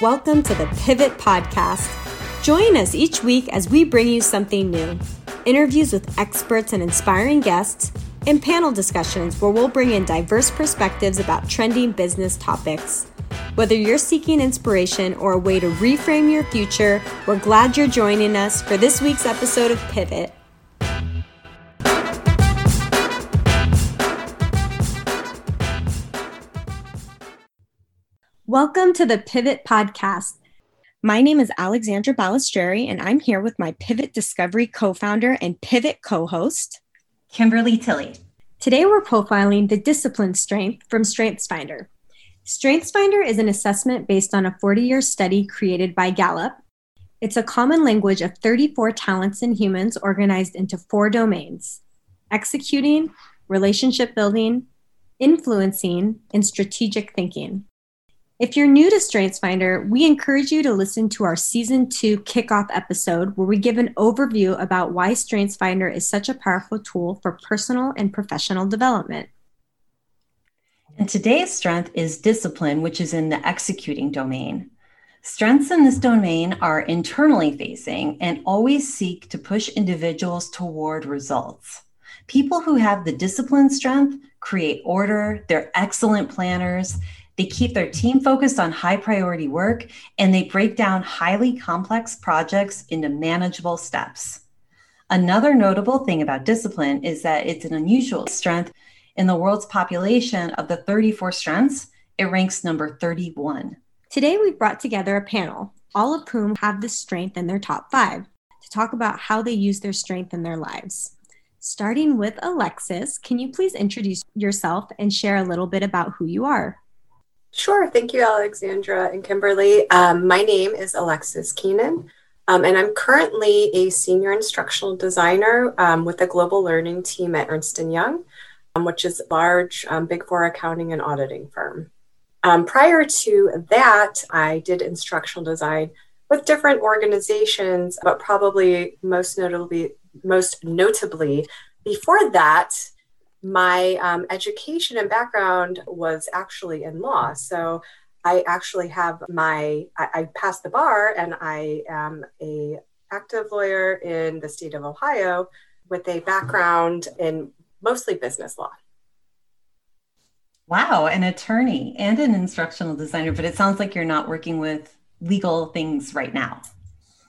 Welcome to the Pivot Podcast. Join us each week as we bring you something new interviews with experts and inspiring guests, and panel discussions where we'll bring in diverse perspectives about trending business topics. Whether you're seeking inspiration or a way to reframe your future, we're glad you're joining us for this week's episode of Pivot. Welcome to the Pivot Podcast. My name is Alexandra Balistreri, and I'm here with my Pivot Discovery co founder and Pivot co host, Kimberly Tilley. Today, we're profiling the discipline strength from StrengthsFinder. StrengthsFinder is an assessment based on a 40 year study created by Gallup. It's a common language of 34 talents in humans organized into four domains executing, relationship building, influencing, and strategic thinking. If you're new to StrengthsFinder, we encourage you to listen to our season two kickoff episode where we give an overview about why StrengthsFinder is such a powerful tool for personal and professional development. And today's strength is discipline, which is in the executing domain. Strengths in this domain are internally facing and always seek to push individuals toward results. People who have the discipline strength create order, they're excellent planners, they keep their team focused on high priority work and they break down highly complex projects into manageable steps. Another notable thing about discipline is that it's an unusual strength. In the world's population of the 34 strengths, it ranks number 31. Today, we've brought together a panel, all of whom have this strength in their top five, to talk about how they use their strength in their lives. Starting with Alexis, can you please introduce yourself and share a little bit about who you are? Sure. Thank you, Alexandra and Kimberly. Um, my name is Alexis Keenan, um, and I'm currently a senior instructional designer um, with the global learning team at Ernst & Young, um, which is a large um, Big Four accounting and auditing firm. Um, prior to that, I did instructional design with different organizations, but probably most notably, most notably, before that, my um, education and background was actually in law. So I actually have my, I, I passed the bar and I am a active lawyer in the state of Ohio with a background in mostly business law. Wow, an attorney and an instructional designer, but it sounds like you're not working with legal things right now.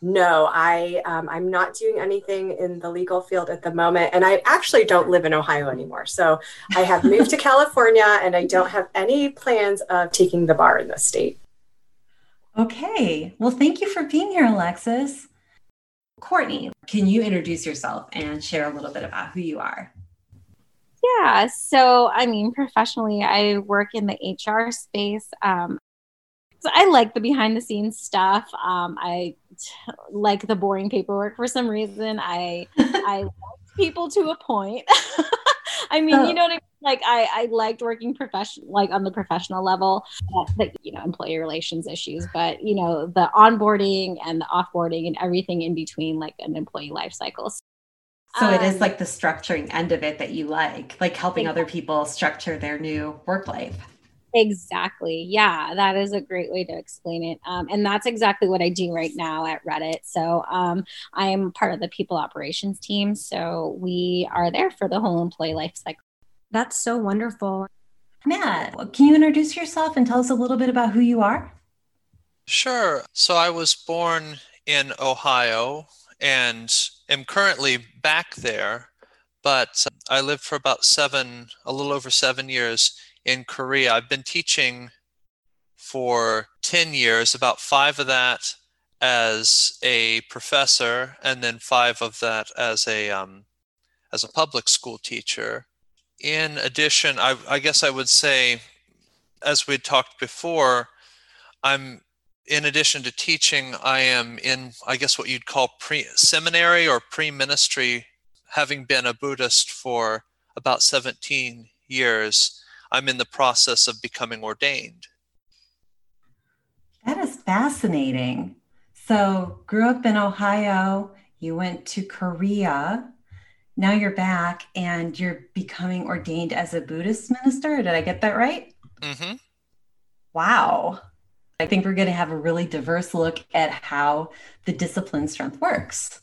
No, I um, I'm not doing anything in the legal field at the moment, and I actually don't live in Ohio anymore. So I have moved to California, and I don't have any plans of taking the bar in the state. Okay, well, thank you for being here, Alexis. Courtney, can you introduce yourself and share a little bit about who you are? Yeah, so I mean, professionally, I work in the HR space. Um, so I like the behind the scenes stuff. Um, I t- like the boring paperwork for some reason. I I like people to a point. I mean, oh. you know what I mean? Like I, I liked working profession like on the professional level, the you know employee relations issues, but you know the onboarding and the offboarding and everything in between, like an employee life cycle. So um, it is um, like the structuring end of it that you like, like helping exactly. other people structure their new work life. Exactly. Yeah, that is a great way to explain it. Um, and that's exactly what I do right now at Reddit. So um, I am part of the people operations team. So we are there for the whole employee life cycle. That's so wonderful. Matt, can you introduce yourself and tell us a little bit about who you are? Sure. So I was born in Ohio and am currently back there, but I lived for about seven, a little over seven years in Korea. I've been teaching for 10 years, about five of that as a professor, and then five of that as a um, as a public school teacher. In addition, I, I guess I would say, as we talked before, I'm in addition to teaching, I am in, I guess, what you'd call pre seminary or pre ministry, having been a Buddhist for about 17 years. I'm in the process of becoming ordained. That is fascinating. So, grew up in Ohio, you went to Korea. Now you're back and you're becoming ordained as a Buddhist minister. Did I get that right? Mm-hmm. Wow. I think we're going to have a really diverse look at how the discipline strength works.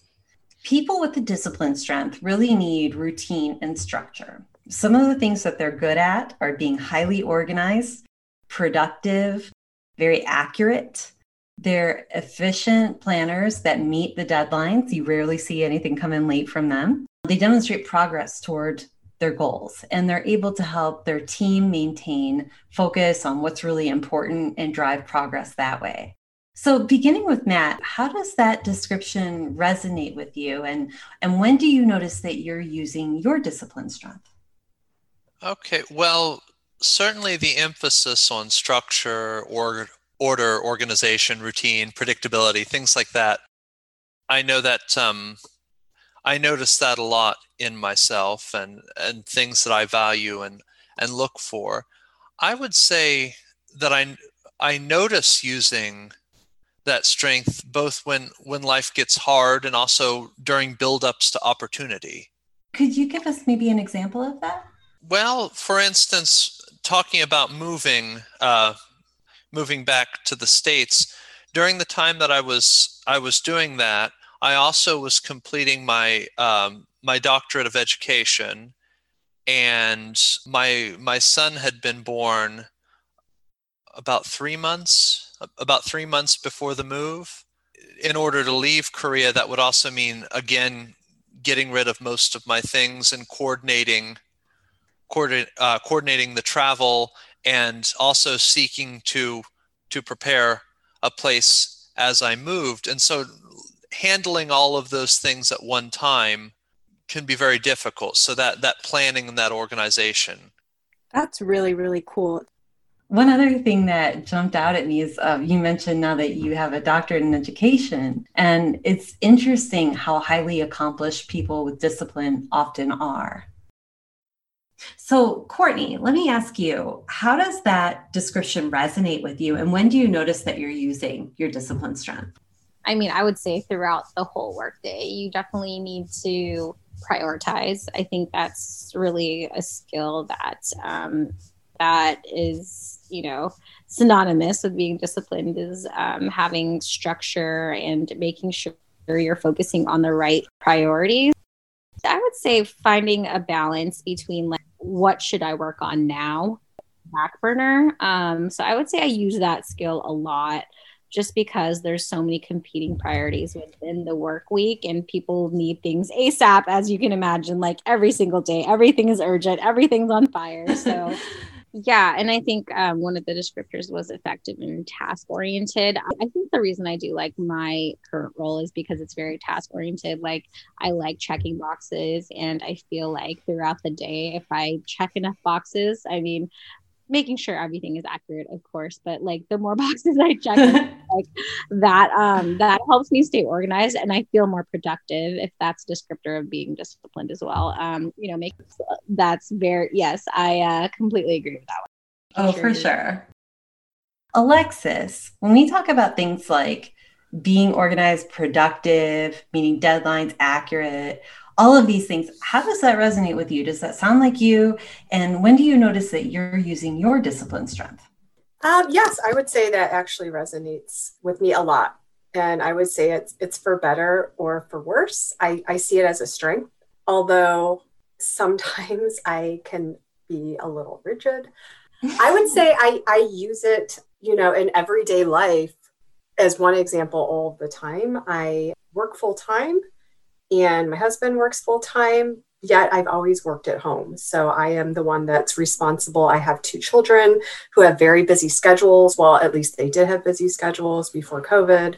People with the discipline strength really need routine and structure. Some of the things that they're good at are being highly organized, productive, very accurate. They're efficient planners that meet the deadlines. You rarely see anything come in late from them. They demonstrate progress toward their goals and they're able to help their team maintain focus on what's really important and drive progress that way. So beginning with Matt, how does that description resonate with you and and when do you notice that you're using your discipline strength? Okay, well, certainly the emphasis on structure or order, organization, routine, predictability, things like that. I know that um, I notice that a lot in myself and and things that I value and and look for. I would say that I I notice using that strength both when when life gets hard and also during buildups to opportunity. Could you give us maybe an example of that? Well, for instance, talking about moving uh, moving back to the states during the time that I was I was doing that, I also was completing my um, my doctorate of education, and my my son had been born about three months about three months before the move. In order to leave Korea, that would also mean again getting rid of most of my things and coordinating coordinate, uh, coordinating the travel and also seeking to to prepare a place as I moved. And so handling all of those things at one time can be very difficult. So that that planning and that organization. That's really really cool. One other thing that jumped out at me is uh, you mentioned now that you have a doctorate in education, and it's interesting how highly accomplished people with discipline often are. So, Courtney, let me ask you how does that description resonate with you? And when do you notice that you're using your discipline strength? I mean, I would say throughout the whole workday, you definitely need to prioritize. I think that's really a skill that um, that is, you know, synonymous with being disciplined is um, having structure and making sure you're focusing on the right priorities. I would say finding a balance between like what should I work on now, back burner. Um, so I would say I use that skill a lot just because there's so many competing priorities within the work week and people need things ASAP, as you can imagine, like every single day. Everything is urgent, everything's on fire. So yeah, and I think um, one of the descriptors was effective and task oriented. I think the reason I do like my current role is because it's very task oriented. Like I like checking boxes, and I feel like throughout the day, if I check enough boxes, I mean, making sure everything is accurate of course but like the more boxes i check like that um that helps me stay organized and i feel more productive if that's descriptor of being disciplined as well um you know make that's very yes i uh completely agree with that one oh sure. for sure alexis when we talk about things like being organized productive meaning deadlines accurate all of these things. How does that resonate with you? Does that sound like you? And when do you notice that you're using your discipline strength? Um, yes, I would say that actually resonates with me a lot. And I would say it's it's for better or for worse. I, I see it as a strength, although sometimes I can be a little rigid. I would say I, I use it, you know, in everyday life as one example all the time. I work full time and my husband works full time yet I've always worked at home. So I am the one that's responsible. I have two children who have very busy schedules. Well, at least they did have busy schedules before COVID.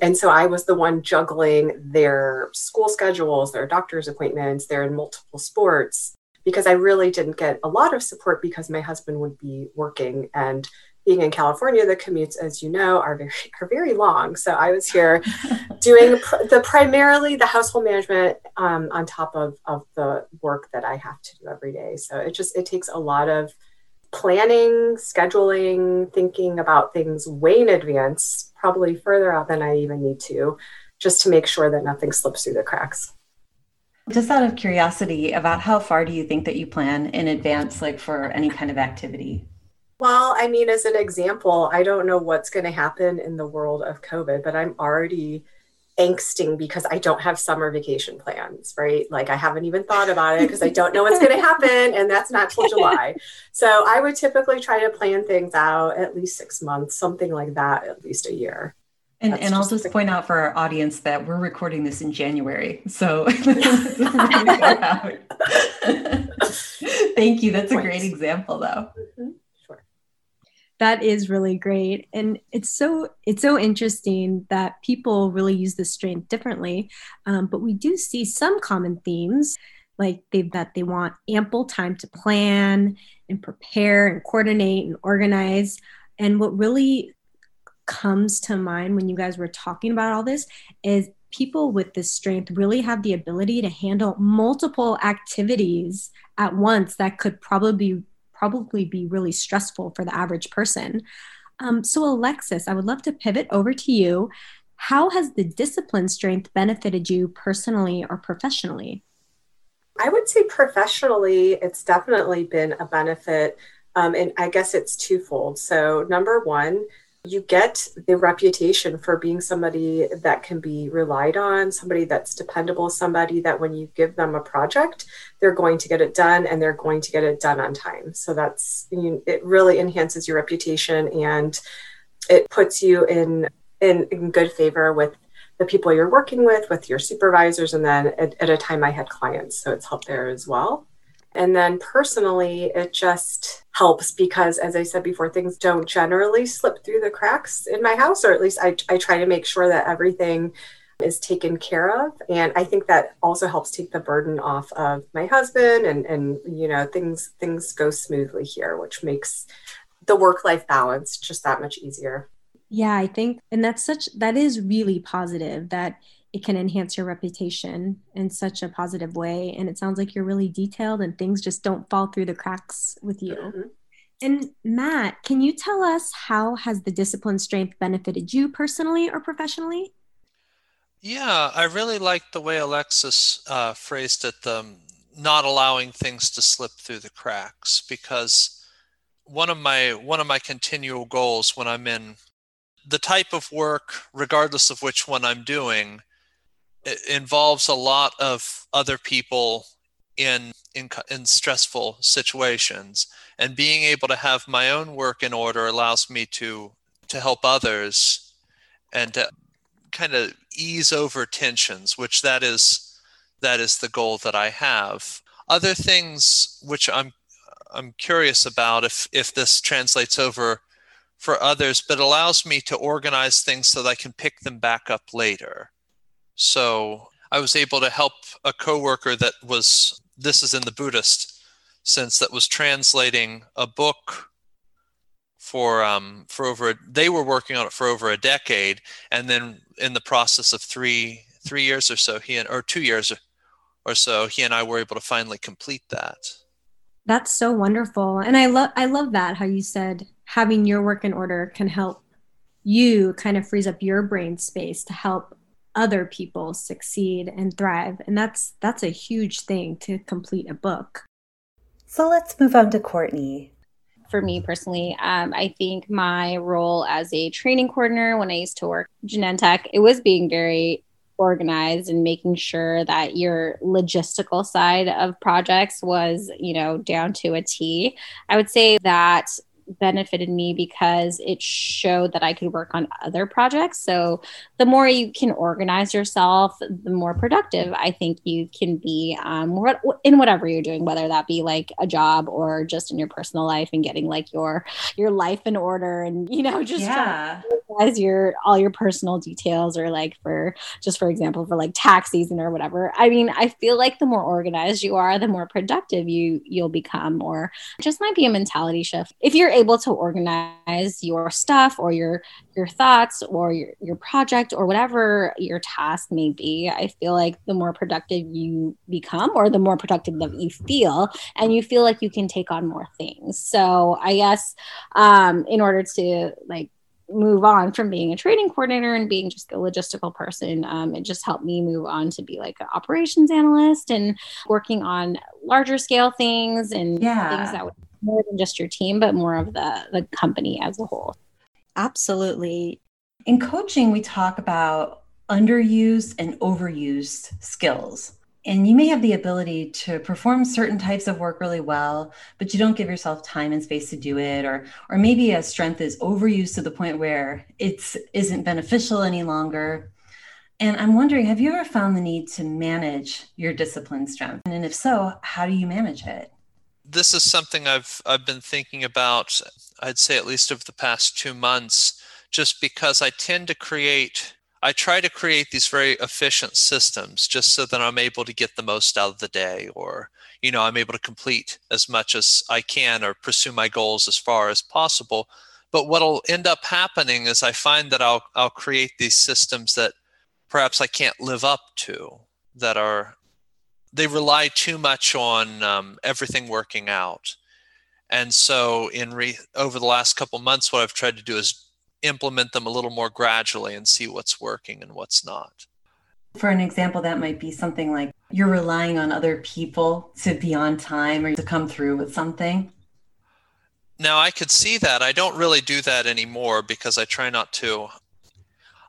And so I was the one juggling their school schedules, their doctor's appointments, they're in multiple sports because I really didn't get a lot of support because my husband would be working and being in California, the commutes, as you know, are very are very long. So I was here doing pr- the primarily the household management um, on top of of the work that I have to do every day. So it just it takes a lot of planning, scheduling, thinking about things way in advance, probably further out than I even need to, just to make sure that nothing slips through the cracks. Just out of curiosity, about how far do you think that you plan in advance, like for any kind of activity? Well, I mean, as an example, I don't know what's going to happen in the world of COVID, but I'm already angsting because I don't have summer vacation plans, right? Like I haven't even thought about it because I don't know what's going to happen and that's not till July. So I would typically try to plan things out at least 6 months, something like that at least a year. And, and I'll just point out for our audience that we're recording this in January. So thank you. That's a great example though. Mm-hmm that is really great. And it's so it's so interesting that people really use the strength differently. Um, but we do see some common themes like they that they want ample time to plan and prepare and coordinate and organize. And what really comes to mind when you guys were talking about all this is people with this strength really have the ability to handle multiple activities at once that could probably probably be really stressful for the average person. Um, so, Alexis, I would love to pivot over to you. How has the discipline strength benefited you personally or professionally? I would say professionally, it's definitely been a benefit. Um, and I guess it's twofold. So, number one, you get the reputation for being somebody that can be relied on, somebody that's dependable, somebody that when you give them a project, they're going to get it done and they're going to get it done on time. So that's you, it really enhances your reputation and it puts you in, in in good favor with the people you're working with, with your supervisors, and then at, at a time I had clients, so it's helped there as well. And then personally, it just helps because, as I said before, things don't generally slip through the cracks in my house, or at least I, I try to make sure that everything is taken care of. And I think that also helps take the burden off of my husband and, and you know, things things go smoothly here, which makes the work-life balance just that much easier. Yeah, I think and that's such that is really positive that it can enhance your reputation in such a positive way. And it sounds like you're really detailed and things just don't fall through the cracks with you. Mm-hmm. And Matt, can you tell us how has the discipline strength benefited you personally or professionally? Yeah, I really like the way Alexis uh, phrased it, the um, not allowing things to slip through the cracks, because one of my one of my continual goals when I'm in the type of work, regardless of which one I'm doing, it involves a lot of other people in, in in stressful situations. And being able to have my own work in order allows me to to help others and to kind of ease over tensions which that is that is the goal that I have. Other things which I'm I'm curious about if if this translates over for others but allows me to organize things so that I can pick them back up later so I was able to help a coworker that was, this is in the Buddhist sense, that was translating a book for um, for over they were working on it for over a decade. And then in the process of three three years or so he and or two years or so he and i were able to finally complete that. That's so wonderful. And i love i love that how you said having your work in order can help you kind of frees up your brain space to help other people succeed and thrive. And that's that's a huge thing to complete a book. So let's move on to courtney. For me personally um, i think my role as a training coordinator when i used to work genentech it was being very organized and making sure that your logistical side of projects was you know down to a t. I would say that benefited me because it showed that I could work on other projects. So the more you can organize yourself, the more productive I think you can be um, in whatever you're doing, whether that be like a job or just in your personal life and getting like your your life in order and you know just yeah. organize your all your personal details or like for just for example for like tax season or whatever. I mean, I feel like the more organized you are, the more productive you you'll become. Or just might be a mentality shift if you're able to organize your stuff or your your thoughts or your, your project or whatever your task may be i feel like the more productive you become or the more productive that you feel and you feel like you can take on more things. So i guess um, in order to like move on from being a training coordinator and being just a logistical person. Um, it just helped me move on to be like an operations analyst and working on larger scale things and yeah. things that would more than just your team, but more of the the company as a whole. Absolutely. In coaching, we talk about underused and overused skills. And you may have the ability to perform certain types of work really well, but you don't give yourself time and space to do it. Or, or maybe a strength is overused to the point where it's isn't beneficial any longer. And I'm wondering, have you ever found the need to manage your discipline strength? And if so, how do you manage it? This is something I've I've been thinking about, I'd say at least over the past two months, just because I tend to create I try to create these very efficient systems just so that I'm able to get the most out of the day or you know I'm able to complete as much as I can or pursue my goals as far as possible. But what'll end up happening is I find that I'll I'll create these systems that perhaps I can't live up to that are they rely too much on um, everything working out. And so in re- over the last couple months what I've tried to do is implement them a little more gradually and see what's working and what's not. For an example, that might be something like you're relying on other people to be on time or to come through with something. Now, I could see that. I don't really do that anymore because I try not to.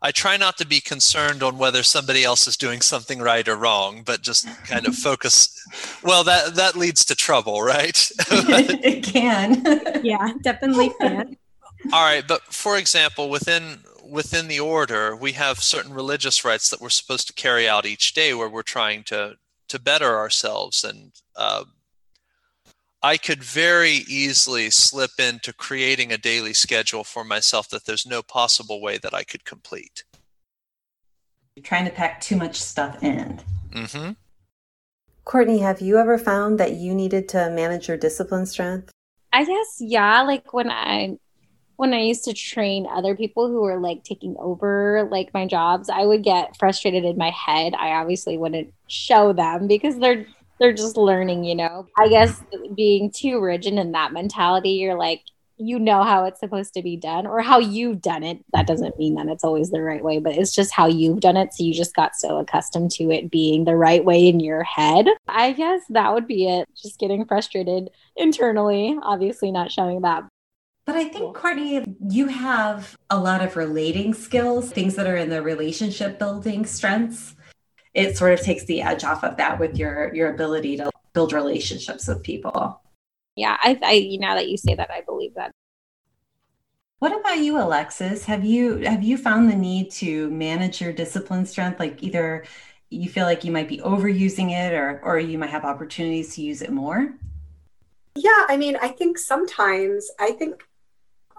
I try not to be concerned on whether somebody else is doing something right or wrong, but just kind of focus. Well, that that leads to trouble, right? it can. yeah, definitely can. All right, but for example, within within the order, we have certain religious rites that we're supposed to carry out each day, where we're trying to to better ourselves, and uh, I could very easily slip into creating a daily schedule for myself that there's no possible way that I could complete. You're trying to pack too much stuff in. Mm-hmm. Courtney, have you ever found that you needed to manage your discipline strength? I guess yeah. Like when I when I used to train other people who were like taking over like my jobs, I would get frustrated in my head. I obviously wouldn't show them because they're they're just learning, you know. I guess being too rigid in that mentality, you're like you know how it's supposed to be done or how you've done it. That doesn't mean that it's always the right way, but it's just how you've done it. So you just got so accustomed to it being the right way in your head. I guess that would be it. Just getting frustrated internally, obviously not showing that. But I think, Courtney, you have a lot of relating skills, things that are in the relationship building strengths. It sort of takes the edge off of that with your your ability to build relationships with people. Yeah, I, I now that you say that, I believe that. What about you, Alexis? Have you have you found the need to manage your discipline strength? Like either you feel like you might be overusing it or or you might have opportunities to use it more? Yeah, I mean, I think sometimes I think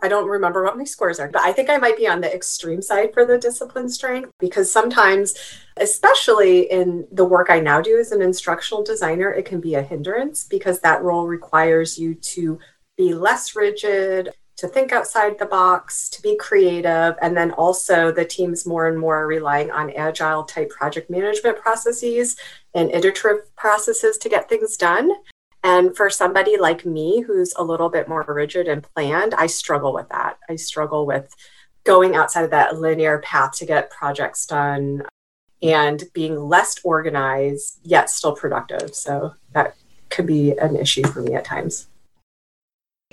I don't remember what my scores are, but I think I might be on the extreme side for the discipline strength because sometimes, especially in the work I now do as an instructional designer, it can be a hindrance because that role requires you to be less rigid, to think outside the box, to be creative. And then also, the team's more and more are relying on agile type project management processes and iterative processes to get things done. And for somebody like me who's a little bit more rigid and planned, I struggle with that. I struggle with going outside of that linear path to get projects done and being less organized yet still productive. So that could be an issue for me at times.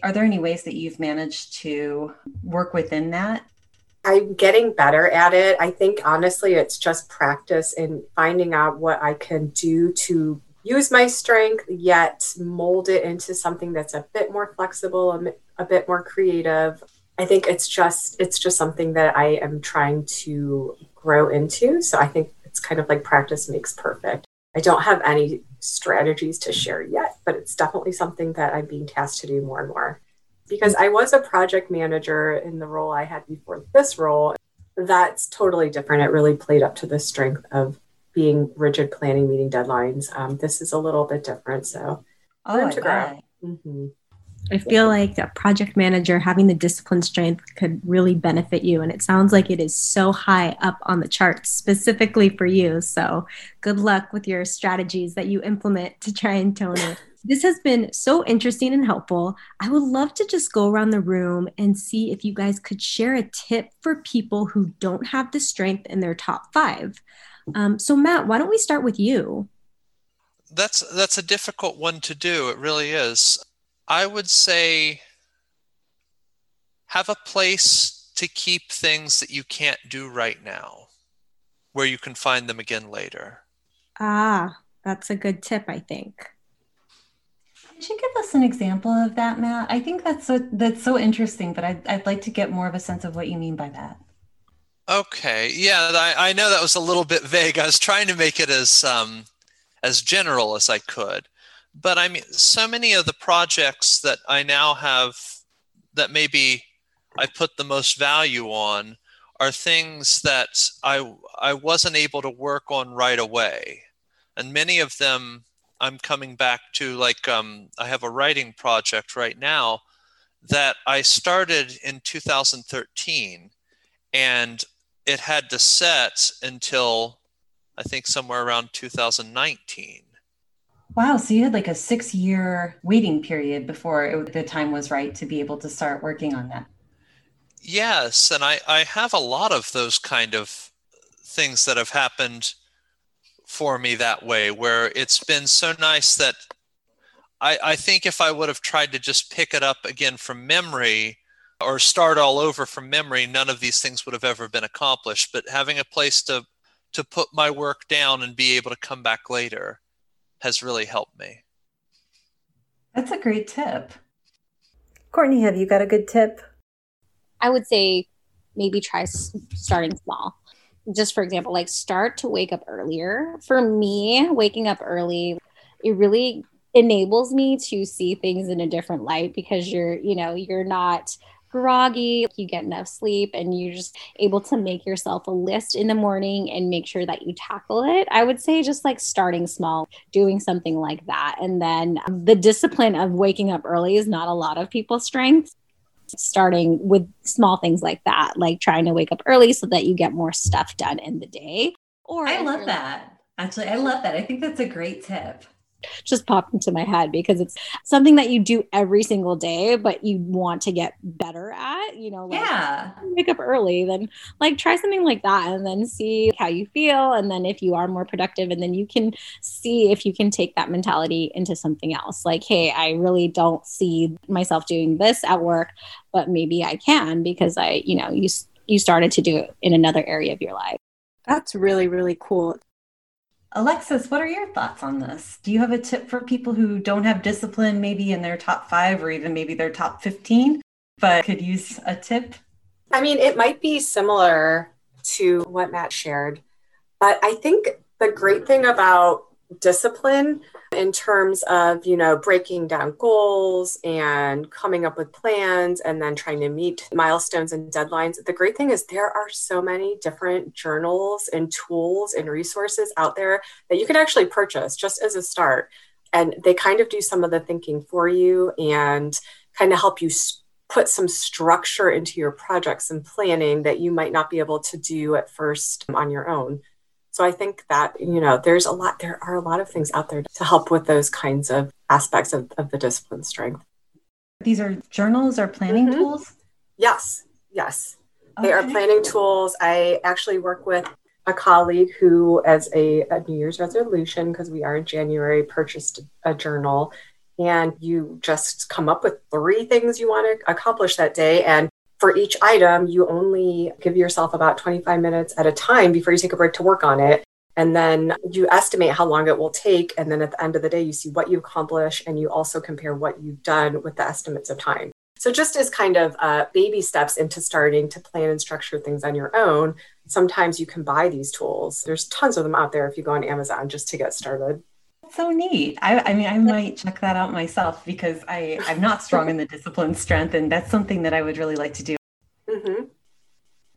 Are there any ways that you've managed to work within that? I'm getting better at it. I think honestly, it's just practice and finding out what I can do to use my strength yet mold it into something that's a bit more flexible a, a bit more creative. I think it's just it's just something that i am trying to grow into. So i think it's kind of like practice makes perfect. I don't have any strategies to share yet but it's definitely something that i'm being tasked to do more and more. Because i was a project manager in the role i had before this role that's totally different. It really played up to the strength of being rigid planning meeting deadlines. Um, this is a little bit different. So, oh, to grow. Mm-hmm. I feel like a project manager having the discipline strength could really benefit you. And it sounds like it is so high up on the charts specifically for you. So good luck with your strategies that you implement to try and tone it. This has been so interesting and helpful. I would love to just go around the room and see if you guys could share a tip for people who don't have the strength in their top five. Um, so, Matt, why don't we start with you? That's that's a difficult one to do. It really is. I would say have a place to keep things that you can't do right now, where you can find them again later. Ah, that's a good tip, I think. Could you give us an example of that, Matt? I think that's so that's so interesting, but I'd, I'd like to get more of a sense of what you mean by that. Okay, yeah, I, I know that was a little bit vague. I was trying to make it as um, as general as I could, but I mean, so many of the projects that I now have that maybe I put the most value on are things that I I wasn't able to work on right away, and many of them I'm coming back to. Like um, I have a writing project right now that I started in 2013, and it had to set until I think somewhere around 2019. Wow. So you had like a six year waiting period before it, the time was right to be able to start working on that. Yes. And I, I have a lot of those kind of things that have happened for me that way, where it's been so nice that I, I think if I would have tried to just pick it up again from memory or start all over from memory, none of these things would have ever been accomplished. But having a place to to put my work down and be able to come back later has really helped me. That's a great tip. Courtney, have you got a good tip? I would say maybe try starting small. Just for example, like start to wake up earlier. For me, waking up early, it really enables me to see things in a different light because you're, you know, you're not groggy, you get enough sleep, and you're just able to make yourself a list in the morning and make sure that you tackle it. I would say just like starting small, doing something like that. And then the discipline of waking up early is not a lot of people's strength. Starting with small things like that, like trying to wake up early so that you get more stuff done in the day. Or I love that. Actually, I love that. I think that's a great tip just popped into my head because it's something that you do every single day, but you want to get better at, you know, like yeah. wake up early, then like try something like that and then see how you feel. And then if you are more productive, and then you can see if you can take that mentality into something else. Like, hey, I really don't see myself doing this at work, but maybe I can because I, you know, you you started to do it in another area of your life. That's really, really cool. Alexis, what are your thoughts on this? Do you have a tip for people who don't have discipline, maybe in their top five or even maybe their top 15, but could use a tip? I mean, it might be similar to what Matt shared, but I think the great thing about discipline in terms of you know breaking down goals and coming up with plans and then trying to meet milestones and deadlines. The great thing is there are so many different journals and tools and resources out there that you can actually purchase just as a start. And they kind of do some of the thinking for you and kind of help you put some structure into your projects and planning that you might not be able to do at first on your own so I think that, you know, there's a lot, there are a lot of things out there to help with those kinds of aspects of, of the discipline strength. These are journals or planning mm-hmm. tools? Yes, yes. Okay. They are planning tools. I actually work with a colleague who, as a, a New Year's resolution, because we are in January, purchased a journal. And you just come up with three things you want to accomplish that day. And for each item, you only give yourself about 25 minutes at a time before you take a break to work on it. And then you estimate how long it will take. And then at the end of the day, you see what you accomplish and you also compare what you've done with the estimates of time. So, just as kind of uh, baby steps into starting to plan and structure things on your own, sometimes you can buy these tools. There's tons of them out there if you go on Amazon just to get started so neat. I, I, mean, I might check that out myself because I, I'm not strong in the discipline strength, and that's something that I would really like to do. Mm-hmm.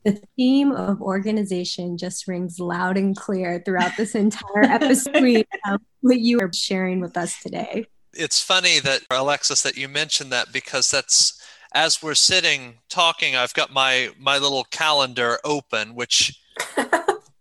The theme of organization just rings loud and clear throughout this entire episode. um, what you are sharing with us today. It's funny that Alexis that you mentioned that because that's as we're sitting talking, I've got my my little calendar open, which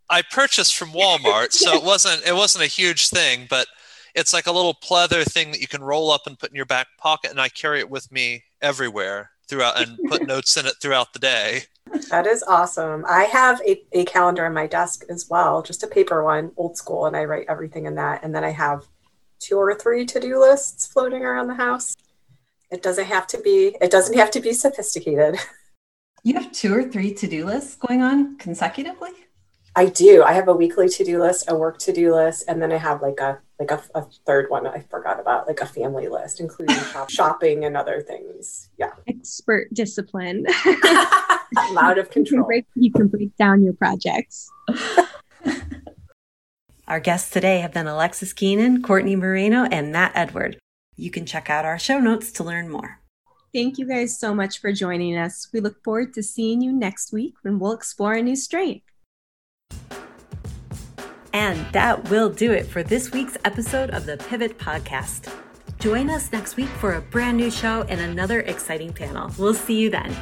I purchased from Walmart, so it wasn't it wasn't a huge thing, but it's like a little pleather thing that you can roll up and put in your back pocket, and I carry it with me everywhere throughout and put notes in it throughout the day. That is awesome. I have a, a calendar on my desk as well, just a paper one, old school, and I write everything in that. And then I have two or three to-do lists floating around the house. It doesn't have to be it doesn't have to be sophisticated. You have two or three to-do lists going on consecutively? I do. I have a weekly to-do list, a work to-do list, and then I have like a like a, a third one I forgot about, like a family list, including shop, shopping and other things. Yeah. Expert discipline. I'm out of You can, control. break, you can break down your projects. Our guests today have been Alexis Keenan, Courtney Moreno, and Matt Edward. You can check out our show notes to learn more. Thank you guys so much for joining us. We look forward to seeing you next week when we'll explore a new strength. And that will do it for this week's episode of the Pivot Podcast. Join us next week for a brand new show and another exciting panel. We'll see you then.